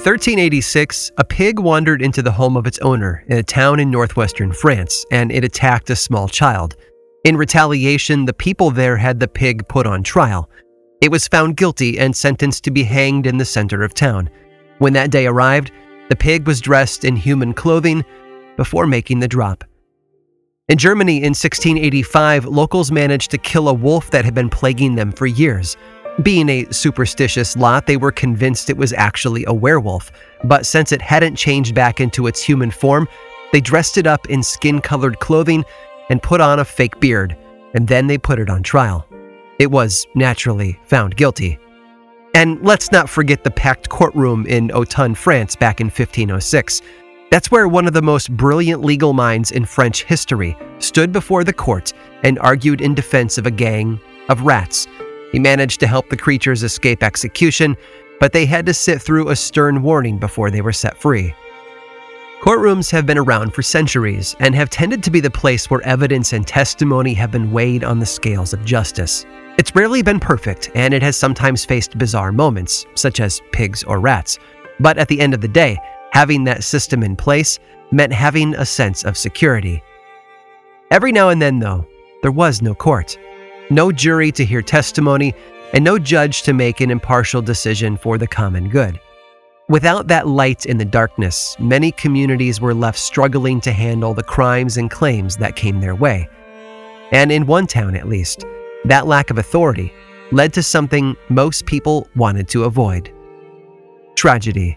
1386, a pig wandered into the home of its owner in a town in northwestern France, and it attacked a small child. In retaliation, the people there had the pig put on trial. It was found guilty and sentenced to be hanged in the center of town. When that day arrived, the pig was dressed in human clothing before making the drop. In Germany in 1685, locals managed to kill a wolf that had been plaguing them for years. Being a superstitious lot, they were convinced it was actually a werewolf, but since it hadn't changed back into its human form, they dressed it up in skin colored clothing and put on a fake beard, and then they put it on trial. It was naturally found guilty. And let's not forget the packed courtroom in Autun, France back in 1506. That's where one of the most brilliant legal minds in French history stood before the court and argued in defense of a gang of rats. He managed to help the creatures escape execution, but they had to sit through a stern warning before they were set free. Courtrooms have been around for centuries and have tended to be the place where evidence and testimony have been weighed on the scales of justice. It's rarely been perfect, and it has sometimes faced bizarre moments, such as pigs or rats. But at the end of the day, Having that system in place meant having a sense of security. Every now and then, though, there was no court, no jury to hear testimony, and no judge to make an impartial decision for the common good. Without that light in the darkness, many communities were left struggling to handle the crimes and claims that came their way. And in one town, at least, that lack of authority led to something most people wanted to avoid tragedy.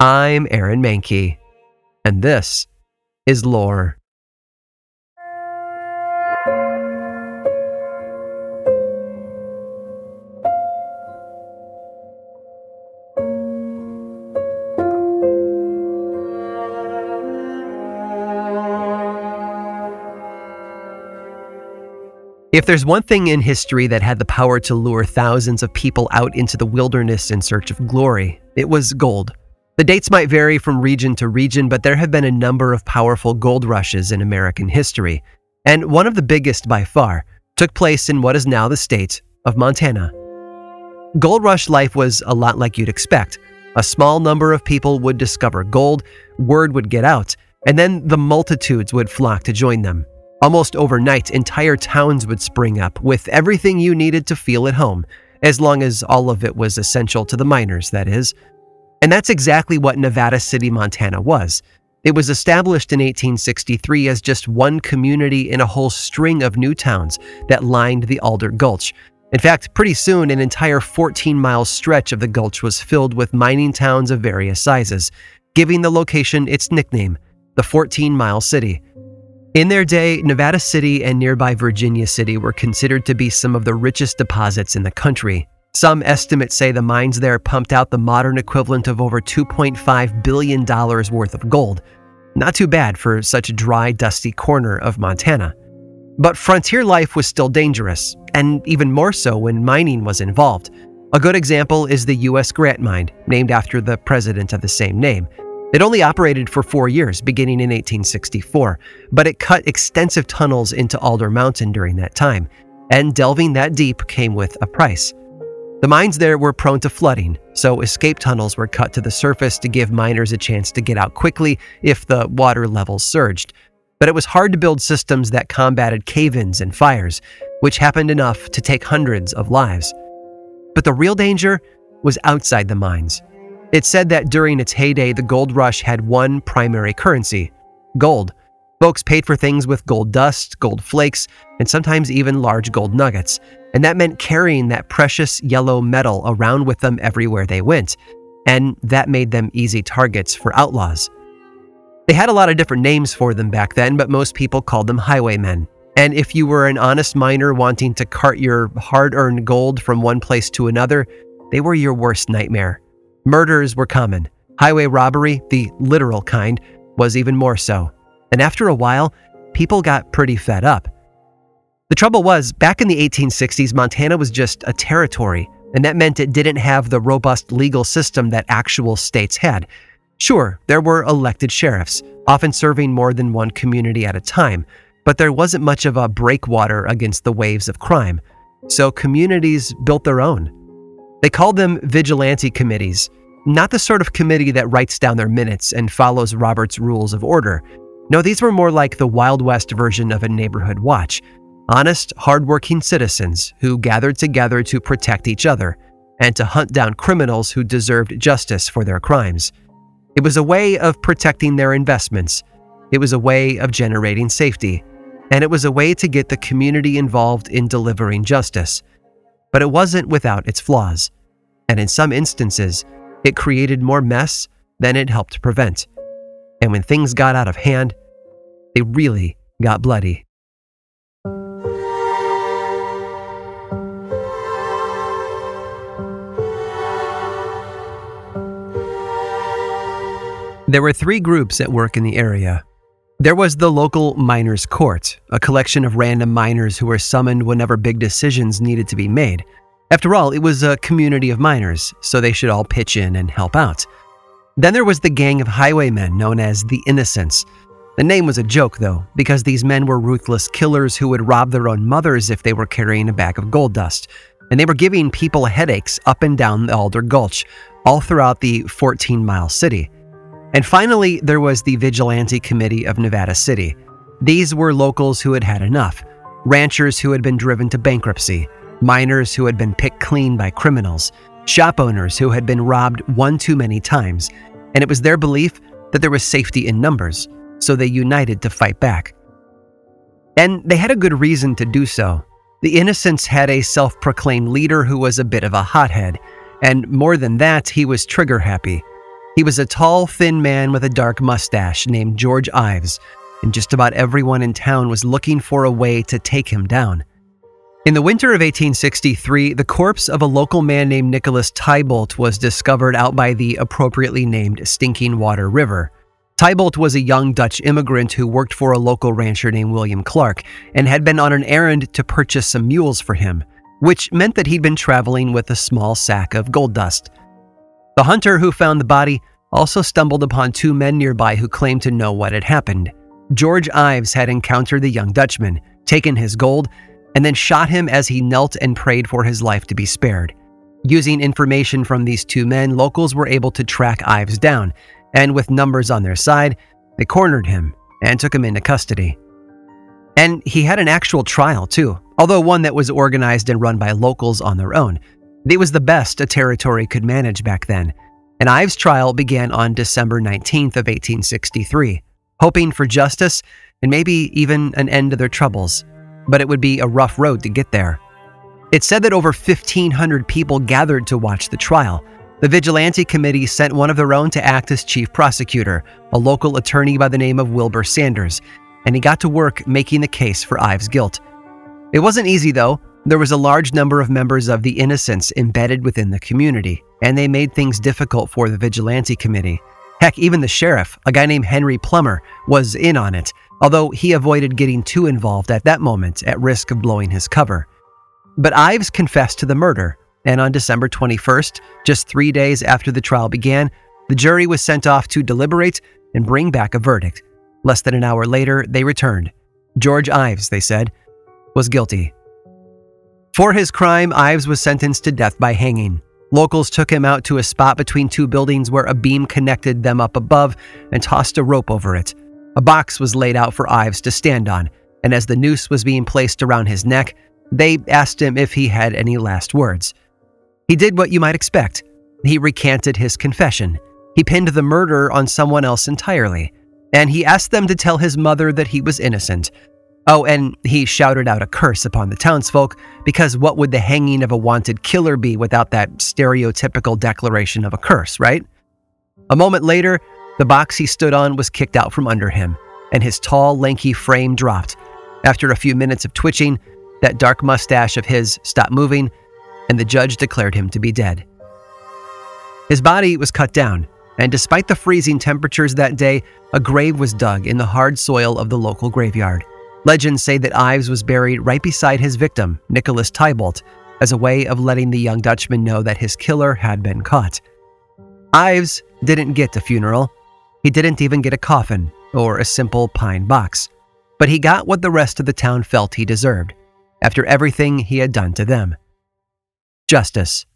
I'm Aaron Mahnke, and this is Lore. If there's one thing in history that had the power to lure thousands of people out into the wilderness in search of glory, it was gold. The dates might vary from region to region, but there have been a number of powerful gold rushes in American history, and one of the biggest by far took place in what is now the state of Montana. Gold rush life was a lot like you'd expect. A small number of people would discover gold, word would get out, and then the multitudes would flock to join them. Almost overnight, entire towns would spring up with everything you needed to feel at home, as long as all of it was essential to the miners, that is. And that's exactly what Nevada City, Montana was. It was established in 1863 as just one community in a whole string of new towns that lined the Alder Gulch. In fact, pretty soon, an entire 14 mile stretch of the gulch was filled with mining towns of various sizes, giving the location its nickname, the 14 Mile City. In their day, Nevada City and nearby Virginia City were considered to be some of the richest deposits in the country, some estimates say the mines there pumped out the modern equivalent of over $2.5 billion worth of gold. Not too bad for such a dry, dusty corner of Montana. But frontier life was still dangerous, and even more so when mining was involved. A good example is the U.S. Grant Mine, named after the president of the same name. It only operated for four years, beginning in 1864, but it cut extensive tunnels into Alder Mountain during that time, and delving that deep came with a price. The mines there were prone to flooding, so escape tunnels were cut to the surface to give miners a chance to get out quickly if the water levels surged. But it was hard to build systems that combated cave ins and fires, which happened enough to take hundreds of lives. But the real danger was outside the mines. It said that during its heyday, the gold rush had one primary currency gold. Folks paid for things with gold dust, gold flakes, and sometimes even large gold nuggets. And that meant carrying that precious yellow metal around with them everywhere they went. And that made them easy targets for outlaws. They had a lot of different names for them back then, but most people called them highwaymen. And if you were an honest miner wanting to cart your hard earned gold from one place to another, they were your worst nightmare. Murders were common. Highway robbery, the literal kind, was even more so. And after a while, people got pretty fed up. The trouble was, back in the 1860s, Montana was just a territory, and that meant it didn't have the robust legal system that actual states had. Sure, there were elected sheriffs, often serving more than one community at a time, but there wasn't much of a breakwater against the waves of crime, so communities built their own. They called them vigilante committees, not the sort of committee that writes down their minutes and follows Robert's rules of order. No, these were more like the Wild West version of a neighborhood watch honest, hardworking citizens who gathered together to protect each other and to hunt down criminals who deserved justice for their crimes. It was a way of protecting their investments, it was a way of generating safety, and it was a way to get the community involved in delivering justice. But it wasn't without its flaws, and in some instances, it created more mess than it helped prevent. And when things got out of hand, they really got bloody. There were three groups at work in the area. There was the local miners' court, a collection of random miners who were summoned whenever big decisions needed to be made. After all, it was a community of miners, so they should all pitch in and help out. Then there was the gang of highwaymen known as the Innocents. The name was a joke, though, because these men were ruthless killers who would rob their own mothers if they were carrying a bag of gold dust. And they were giving people headaches up and down the Alder Gulch, all throughout the 14 mile city. And finally, there was the Vigilante Committee of Nevada City. These were locals who had had enough ranchers who had been driven to bankruptcy, miners who had been picked clean by criminals, shop owners who had been robbed one too many times, and it was their belief that there was safety in numbers, so they united to fight back. And they had a good reason to do so. The Innocents had a self proclaimed leader who was a bit of a hothead, and more than that, he was trigger happy. He was a tall, thin man with a dark mustache named George Ives, and just about everyone in town was looking for a way to take him down. In the winter of 1863, the corpse of a local man named Nicholas Tybolt was discovered out by the appropriately named Stinking Water River. Tybolt was a young Dutch immigrant who worked for a local rancher named William Clark and had been on an errand to purchase some mules for him, which meant that he'd been traveling with a small sack of gold dust. The hunter who found the body also stumbled upon two men nearby who claimed to know what had happened. George Ives had encountered the young Dutchman, taken his gold, and then shot him as he knelt and prayed for his life to be spared. Using information from these two men, locals were able to track Ives down, and with numbers on their side, they cornered him and took him into custody. And he had an actual trial, too, although one that was organized and run by locals on their own, it was the best a territory could manage back then, and Ives' trial began on December 19th of 1863, hoping for justice and maybe even an end to their troubles. But it would be a rough road to get there. It said that over 1,500 people gathered to watch the trial. The Vigilante Committee sent one of their own to act as chief prosecutor, a local attorney by the name of Wilbur Sanders, and he got to work making the case for Ives' guilt. It wasn't easy, though, there was a large number of members of the Innocents embedded within the community, and they made things difficult for the Vigilante Committee. Heck, even the sheriff, a guy named Henry Plummer, was in on it, although he avoided getting too involved at that moment at risk of blowing his cover. But Ives confessed to the murder, and on December 21st, just three days after the trial began, the jury was sent off to deliberate and bring back a verdict. Less than an hour later, they returned. George Ives, they said, was guilty for his crime, Ives was sentenced to death by hanging. Locals took him out to a spot between two buildings where a beam connected them up above and tossed a rope over it. A box was laid out for Ives to stand on, and as the noose was being placed around his neck, they asked him if he had any last words. He did what you might expect. He recanted his confession. He pinned the murder on someone else entirely, and he asked them to tell his mother that he was innocent, Oh, and he shouted out a curse upon the townsfolk because what would the hanging of a wanted killer be without that stereotypical declaration of a curse, right? A moment later, the box he stood on was kicked out from under him, and his tall, lanky frame dropped. After a few minutes of twitching, that dark mustache of his stopped moving, and the judge declared him to be dead. His body was cut down, and despite the freezing temperatures that day, a grave was dug in the hard soil of the local graveyard. Legends say that Ives was buried right beside his victim, Nicholas Tybalt, as a way of letting the young Dutchman know that his killer had been caught. Ives didn't get a funeral. He didn't even get a coffin or a simple pine box. But he got what the rest of the town felt he deserved after everything he had done to them justice.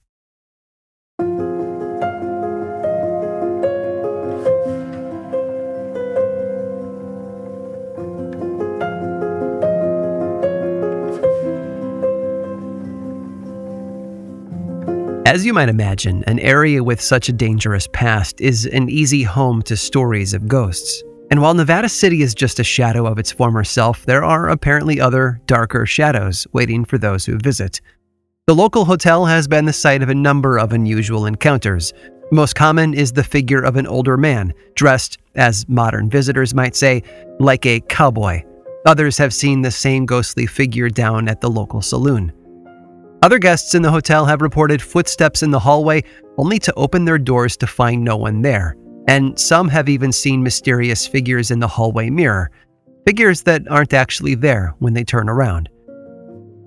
As you might imagine, an area with such a dangerous past is an easy home to stories of ghosts. And while Nevada City is just a shadow of its former self, there are apparently other, darker shadows waiting for those who visit. The local hotel has been the site of a number of unusual encounters. Most common is the figure of an older man, dressed, as modern visitors might say, like a cowboy. Others have seen the same ghostly figure down at the local saloon. Other guests in the hotel have reported footsteps in the hallway only to open their doors to find no one there, and some have even seen mysterious figures in the hallway mirror, figures that aren't actually there when they turn around.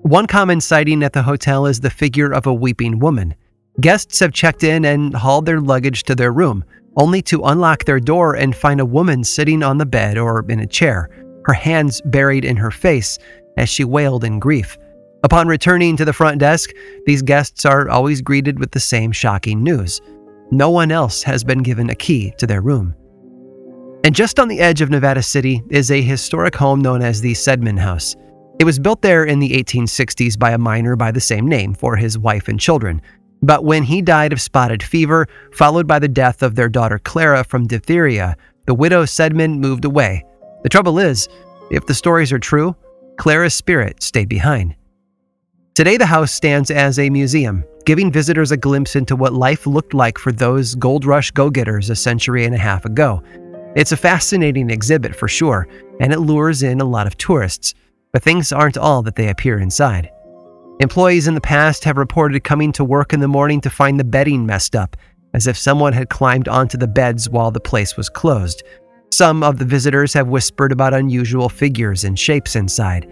One common sighting at the hotel is the figure of a weeping woman. Guests have checked in and hauled their luggage to their room, only to unlock their door and find a woman sitting on the bed or in a chair, her hands buried in her face as she wailed in grief. Upon returning to the front desk, these guests are always greeted with the same shocking news. No one else has been given a key to their room. And just on the edge of Nevada City is a historic home known as the Sedman House. It was built there in the 1860s by a miner by the same name for his wife and children. But when he died of spotted fever, followed by the death of their daughter Clara from diphtheria, the widow Sedman moved away. The trouble is, if the stories are true, Clara's spirit stayed behind. Today, the house stands as a museum, giving visitors a glimpse into what life looked like for those gold rush go getters a century and a half ago. It's a fascinating exhibit for sure, and it lures in a lot of tourists, but things aren't all that they appear inside. Employees in the past have reported coming to work in the morning to find the bedding messed up, as if someone had climbed onto the beds while the place was closed. Some of the visitors have whispered about unusual figures and shapes inside.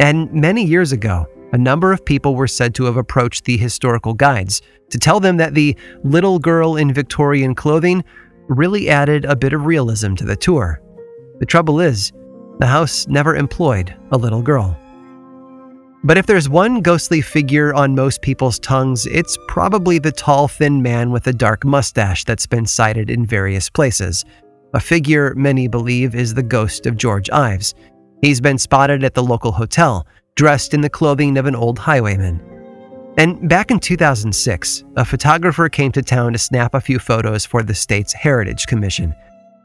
And many years ago, a number of people were said to have approached the historical guides to tell them that the little girl in Victorian clothing really added a bit of realism to the tour. The trouble is, the house never employed a little girl. But if there's one ghostly figure on most people's tongues, it's probably the tall, thin man with a dark mustache that's been sighted in various places. A figure many believe is the ghost of George Ives. He's been spotted at the local hotel, dressed in the clothing of an old highwayman. And back in 2006, a photographer came to town to snap a few photos for the state's Heritage Commission.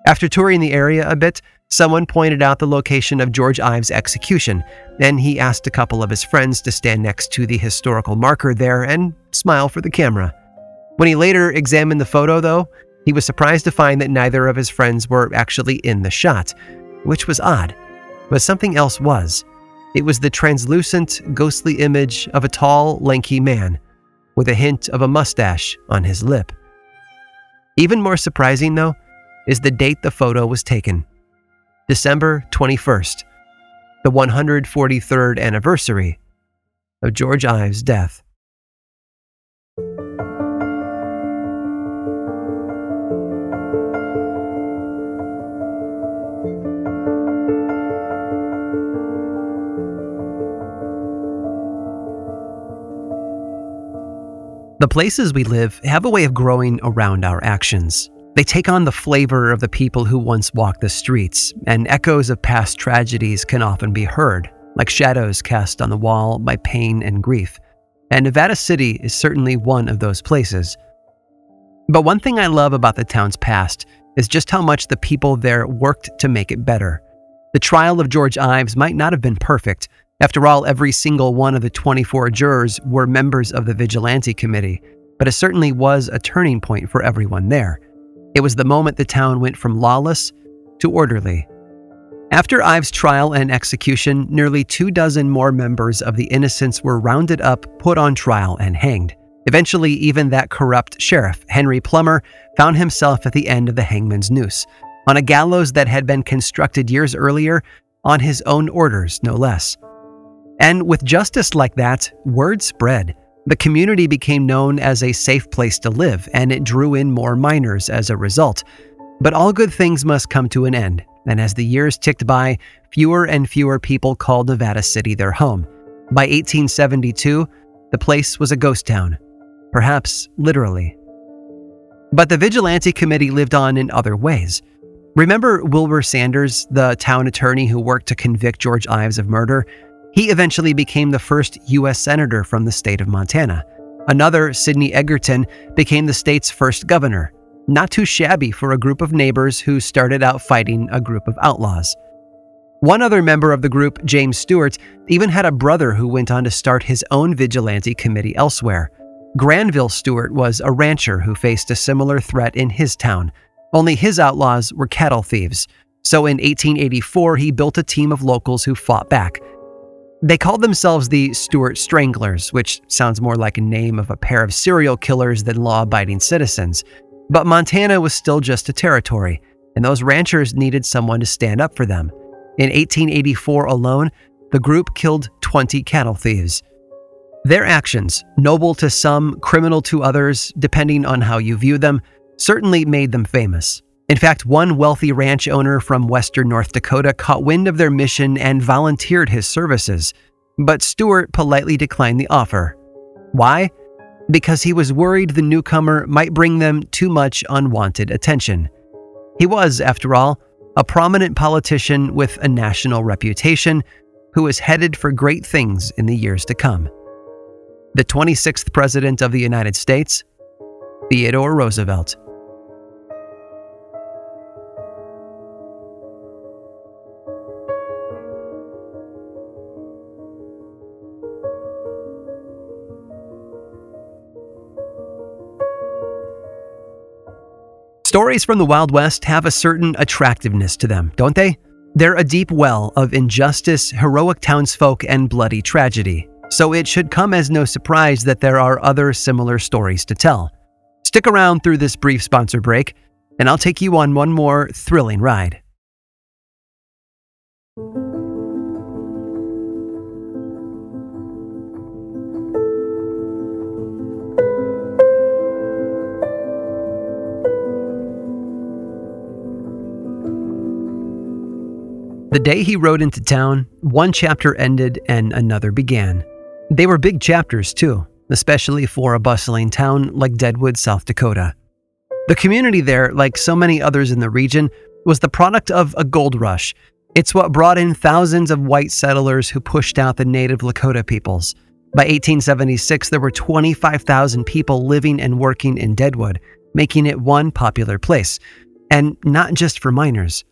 After touring the area a bit, someone pointed out the location of George Ives' execution, and he asked a couple of his friends to stand next to the historical marker there and smile for the camera. When he later examined the photo, though, he was surprised to find that neither of his friends were actually in the shot, which was odd. But something else was. It was the translucent, ghostly image of a tall, lanky man with a hint of a mustache on his lip. Even more surprising, though, is the date the photo was taken December 21st, the 143rd anniversary of George Ives' death. The places we live have a way of growing around our actions. They take on the flavor of the people who once walked the streets, and echoes of past tragedies can often be heard, like shadows cast on the wall by pain and grief. And Nevada City is certainly one of those places. But one thing I love about the town's past is just how much the people there worked to make it better. The trial of George Ives might not have been perfect, after all, every single one of the 24 jurors were members of the Vigilante Committee, but it certainly was a turning point for everyone there. It was the moment the town went from lawless to orderly. After Ives' trial and execution, nearly two dozen more members of the Innocents were rounded up, put on trial, and hanged. Eventually, even that corrupt sheriff, Henry Plummer, found himself at the end of the hangman's noose, on a gallows that had been constructed years earlier on his own orders, no less. And with justice like that, word spread. The community became known as a safe place to live, and it drew in more miners as a result. But all good things must come to an end, and as the years ticked by, fewer and fewer people called Nevada City their home. By 1872, the place was a ghost town, perhaps literally. But the Vigilante Committee lived on in other ways. Remember Wilbur Sanders, the town attorney who worked to convict George Ives of murder? He eventually became the first U.S. Senator from the state of Montana. Another, Sidney Edgerton, became the state's first governor. Not too shabby for a group of neighbors who started out fighting a group of outlaws. One other member of the group, James Stuart, even had a brother who went on to start his own vigilante committee elsewhere. Granville Stuart was a rancher who faced a similar threat in his town, only his outlaws were cattle thieves. So in 1884, he built a team of locals who fought back. They called themselves the Stuart Stranglers, which sounds more like a name of a pair of serial killers than law abiding citizens. But Montana was still just a territory, and those ranchers needed someone to stand up for them. In 1884 alone, the group killed 20 cattle thieves. Their actions, noble to some, criminal to others, depending on how you view them, certainly made them famous. In fact, one wealthy ranch owner from western North Dakota caught wind of their mission and volunteered his services. But Stuart politely declined the offer. Why? Because he was worried the newcomer might bring them too much unwanted attention. He was, after all, a prominent politician with a national reputation who was headed for great things in the years to come. The 26th President of the United States, Theodore Roosevelt. Stories from the Wild West have a certain attractiveness to them, don't they? They're a deep well of injustice, heroic townsfolk, and bloody tragedy. So it should come as no surprise that there are other similar stories to tell. Stick around through this brief sponsor break, and I'll take you on one more thrilling ride. The day he rode into town, one chapter ended and another began. They were big chapters, too, especially for a bustling town like Deadwood, South Dakota. The community there, like so many others in the region, was the product of a gold rush. It's what brought in thousands of white settlers who pushed out the native Lakota peoples. By 1876, there were 25,000 people living and working in Deadwood, making it one popular place. And not just for miners.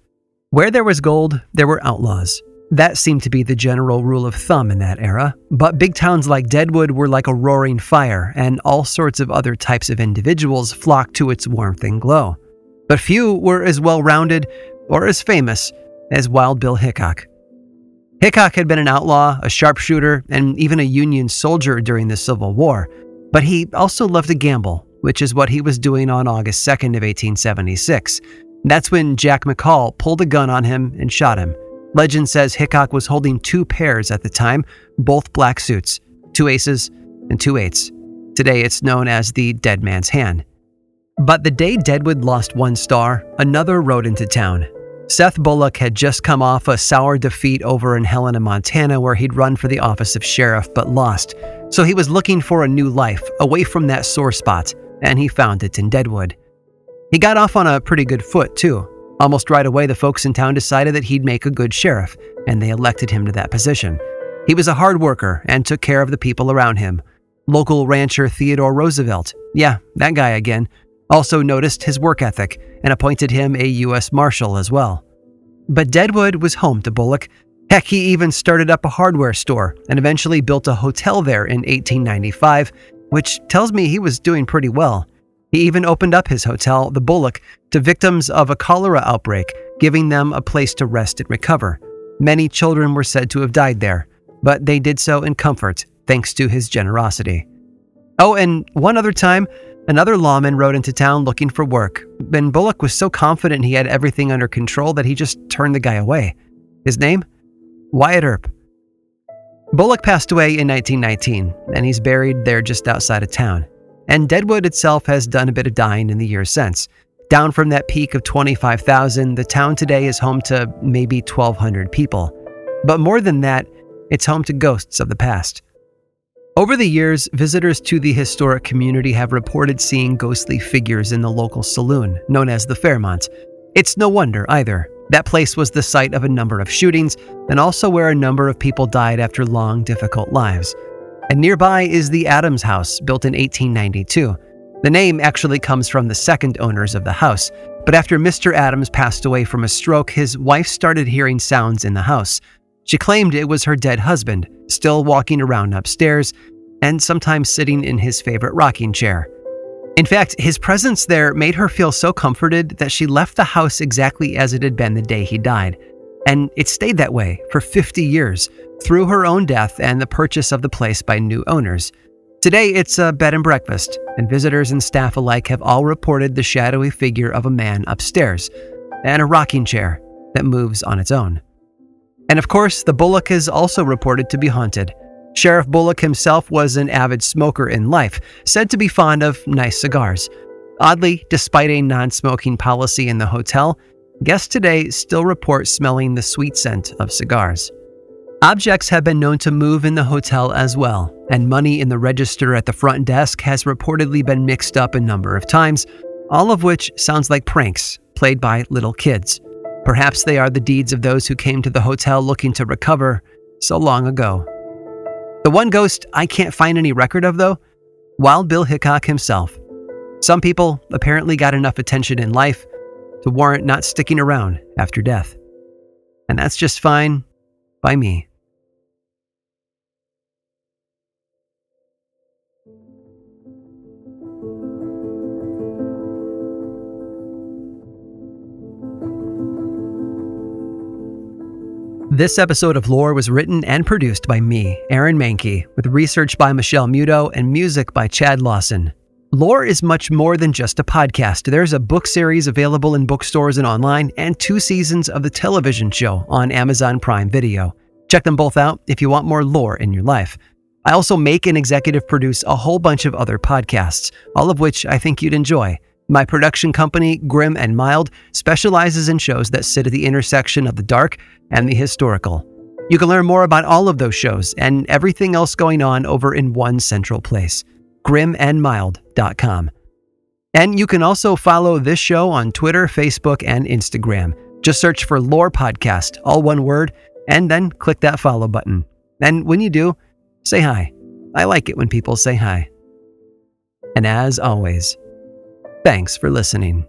Where there was gold, there were outlaws. That seemed to be the general rule of thumb in that era, but big towns like Deadwood were like a roaring fire, and all sorts of other types of individuals flocked to its warmth and glow. But few were as well rounded or as famous as Wild Bill Hickok. Hickok had been an outlaw, a sharpshooter, and even a Union soldier during the Civil War, but he also loved to gamble, which is what he was doing on August 2nd of 1876 that's when Jack McCall pulled a gun on him and shot him. Legend says Hickok was holding two pairs at the time, both black suits, two aces and two eights. Today it's known as the dead man's hand. But the day Deadwood lost one star, another rode into town. Seth Bullock had just come off a sour defeat over in Helena, Montana, where he'd run for the office of sheriff but lost. So he was looking for a new life, away from that sore spot, and he found it in Deadwood. He got off on a pretty good foot, too. Almost right away, the folks in town decided that he'd make a good sheriff, and they elected him to that position. He was a hard worker and took care of the people around him. Local rancher Theodore Roosevelt, yeah, that guy again, also noticed his work ethic and appointed him a U.S. Marshal as well. But Deadwood was home to Bullock. Heck, he even started up a hardware store and eventually built a hotel there in 1895, which tells me he was doing pretty well. He even opened up his hotel, the Bullock, to victims of a cholera outbreak, giving them a place to rest and recover. Many children were said to have died there, but they did so in comfort thanks to his generosity. Oh, and one other time, another lawman rode into town looking for work. Ben Bullock was so confident he had everything under control that he just turned the guy away. His name? Wyatt Earp. Bullock passed away in 1919, and he's buried there just outside of town and Deadwood itself has done a bit of dying in the years since. Down from that peak of 25,000, the town today is home to maybe 1,200 people. But more than that, it's home to ghosts of the past. Over the years, visitors to the historic community have reported seeing ghostly figures in the local saloon, known as the Fairmont. It's no wonder either. That place was the site of a number of shootings and also where a number of people died after long, difficult lives. And nearby is the Adams House, built in 1892. The name actually comes from the second owners of the house, but after Mr. Adams passed away from a stroke, his wife started hearing sounds in the house. She claimed it was her dead husband, still walking around upstairs, and sometimes sitting in his favorite rocking chair. In fact, his presence there made her feel so comforted that she left the house exactly as it had been the day he died. And it stayed that way for 50 years, through her own death and the purchase of the place by new owners. Today, it's a bed and breakfast, and visitors and staff alike have all reported the shadowy figure of a man upstairs and a rocking chair that moves on its own. And of course, the Bullock is also reported to be haunted. Sheriff Bullock himself was an avid smoker in life, said to be fond of nice cigars. Oddly, despite a non smoking policy in the hotel, guests today still report smelling the sweet scent of cigars. Objects have been known to move in the hotel as well, and money in the register at the front desk has reportedly been mixed up a number of times, all of which sounds like pranks played by little kids. Perhaps they are the deeds of those who came to the hotel looking to recover so long ago. The one ghost I can't find any record of, though, Wild Bill Hickok himself. Some people apparently got enough attention in life to warrant not sticking around after death. And that's just fine by me. This episode of Lore was written and produced by me, Aaron Mahnke, with research by Michelle Muto and music by Chad Lawson. Lore is much more than just a podcast. There's a book series available in bookstores and online, and two seasons of the television show on Amazon Prime Video. Check them both out if you want more lore in your life. I also make and executive produce a whole bunch of other podcasts, all of which I think you'd enjoy. My production company, Grim and Mild, specializes in shows that sit at the intersection of the dark and the historical. You can learn more about all of those shows and everything else going on over in one central place, grimandmild.com. And you can also follow this show on Twitter, Facebook, and Instagram. Just search for Lore Podcast, all one word, and then click that follow button. And when you do, say hi. I like it when people say hi. And as always, Thanks for listening.